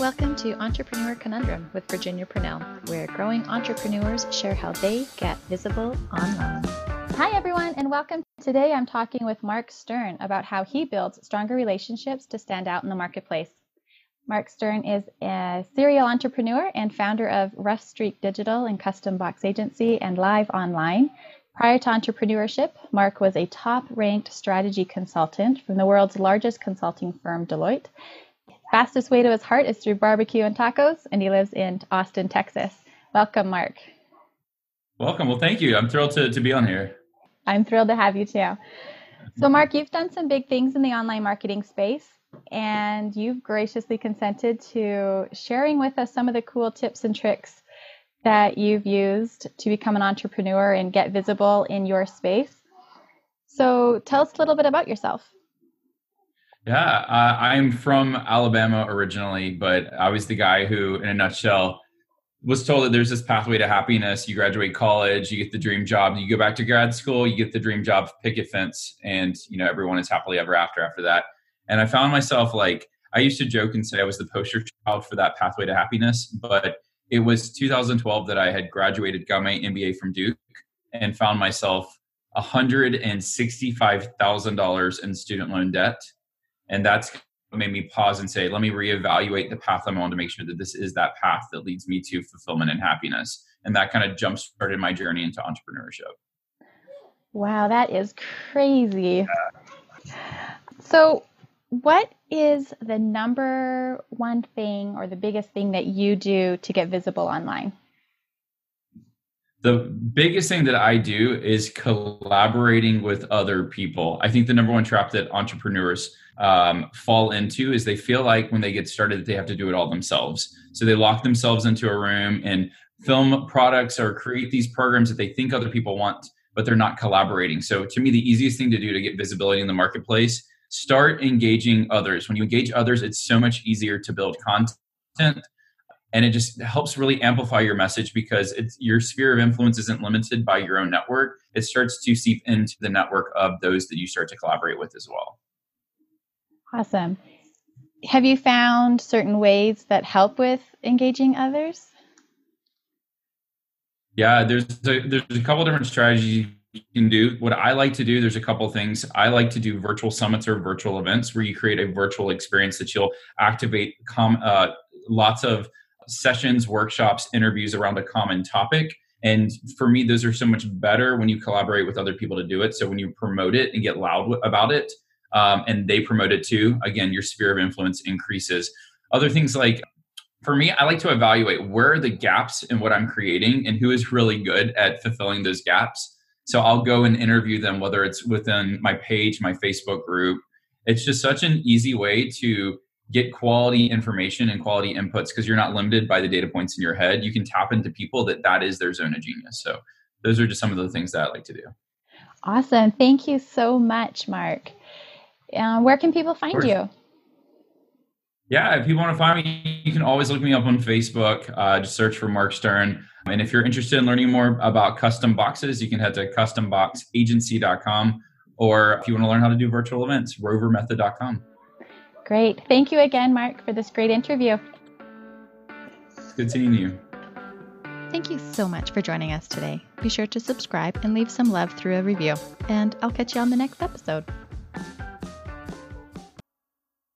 Welcome to Entrepreneur Conundrum with Virginia Purnell, where growing entrepreneurs share how they get visible online. Hi, everyone, and welcome. Today I'm talking with Mark Stern about how he builds stronger relationships to stand out in the marketplace. Mark Stern is a serial entrepreneur and founder of Rough Streak Digital and Custom Box Agency and Live Online. Prior to entrepreneurship, Mark was a top ranked strategy consultant from the world's largest consulting firm, Deloitte. Fastest way to his heart is through barbecue and tacos, and he lives in Austin, Texas. Welcome, Mark. Welcome. Well, thank you. I'm thrilled to, to be on here. I'm thrilled to have you too. So, mm-hmm. Mark, you've done some big things in the online marketing space, and you've graciously consented to sharing with us some of the cool tips and tricks that you've used to become an entrepreneur and get visible in your space. So, tell us a little bit about yourself. Yeah, uh, I'm from Alabama originally, but I was the guy who, in a nutshell, was told that there's this pathway to happiness. You graduate college, you get the dream job, you go back to grad school, you get the dream job picket fence, and you know everyone is happily ever after after that. And I found myself like I used to joke and say I was the poster child for that pathway to happiness, but it was 2012 that I had graduated, got my MBA from Duke, and found myself $165,000 in student loan debt and that's what made me pause and say, let me reevaluate the path I'm on to make sure that this is that path that leads me to fulfillment and happiness. And that kind of jump started my journey into entrepreneurship. Wow, that is crazy. Yeah. So, what is the number one thing or the biggest thing that you do to get visible online? the biggest thing that I do is collaborating with other people. I think the number one trap that entrepreneurs um, fall into is they feel like when they get started that they have to do it all themselves. So they lock themselves into a room and film products or create these programs that they think other people want, but they're not collaborating. So to me, the easiest thing to do to get visibility in the marketplace, start engaging others. When you engage others, it's so much easier to build content and it just helps really amplify your message because your sphere of influence isn't limited by your own network it starts to seep into the network of those that you start to collaborate with as well awesome have you found certain ways that help with engaging others yeah there's a, there's a couple different strategies you can do what i like to do there's a couple things i like to do virtual summits or virtual events where you create a virtual experience that you'll activate com, uh, lots of sessions, workshops, interviews around a common topic. And for me, those are so much better when you collaborate with other people to do it. So when you promote it and get loud about it, um, and they promote it too, again, your sphere of influence increases. Other things like for me, I like to evaluate where are the gaps in what I'm creating and who is really good at fulfilling those gaps. So I'll go and interview them, whether it's within my page, my Facebook group. It's just such an easy way to get quality information and quality inputs because you're not limited by the data points in your head you can tap into people that that is their zone of genius so those are just some of the things that i like to do awesome thank you so much mark uh, where can people find you yeah if people want to find me you can always look me up on facebook uh, just search for mark stern and if you're interested in learning more about custom boxes you can head to customboxagency.com or if you want to learn how to do virtual events rovermethod.com Great. Thank you again, Mark, for this great interview. It's good seeing you. Thank you so much for joining us today. Be sure to subscribe and leave some love through a review. And I'll catch you on the next episode.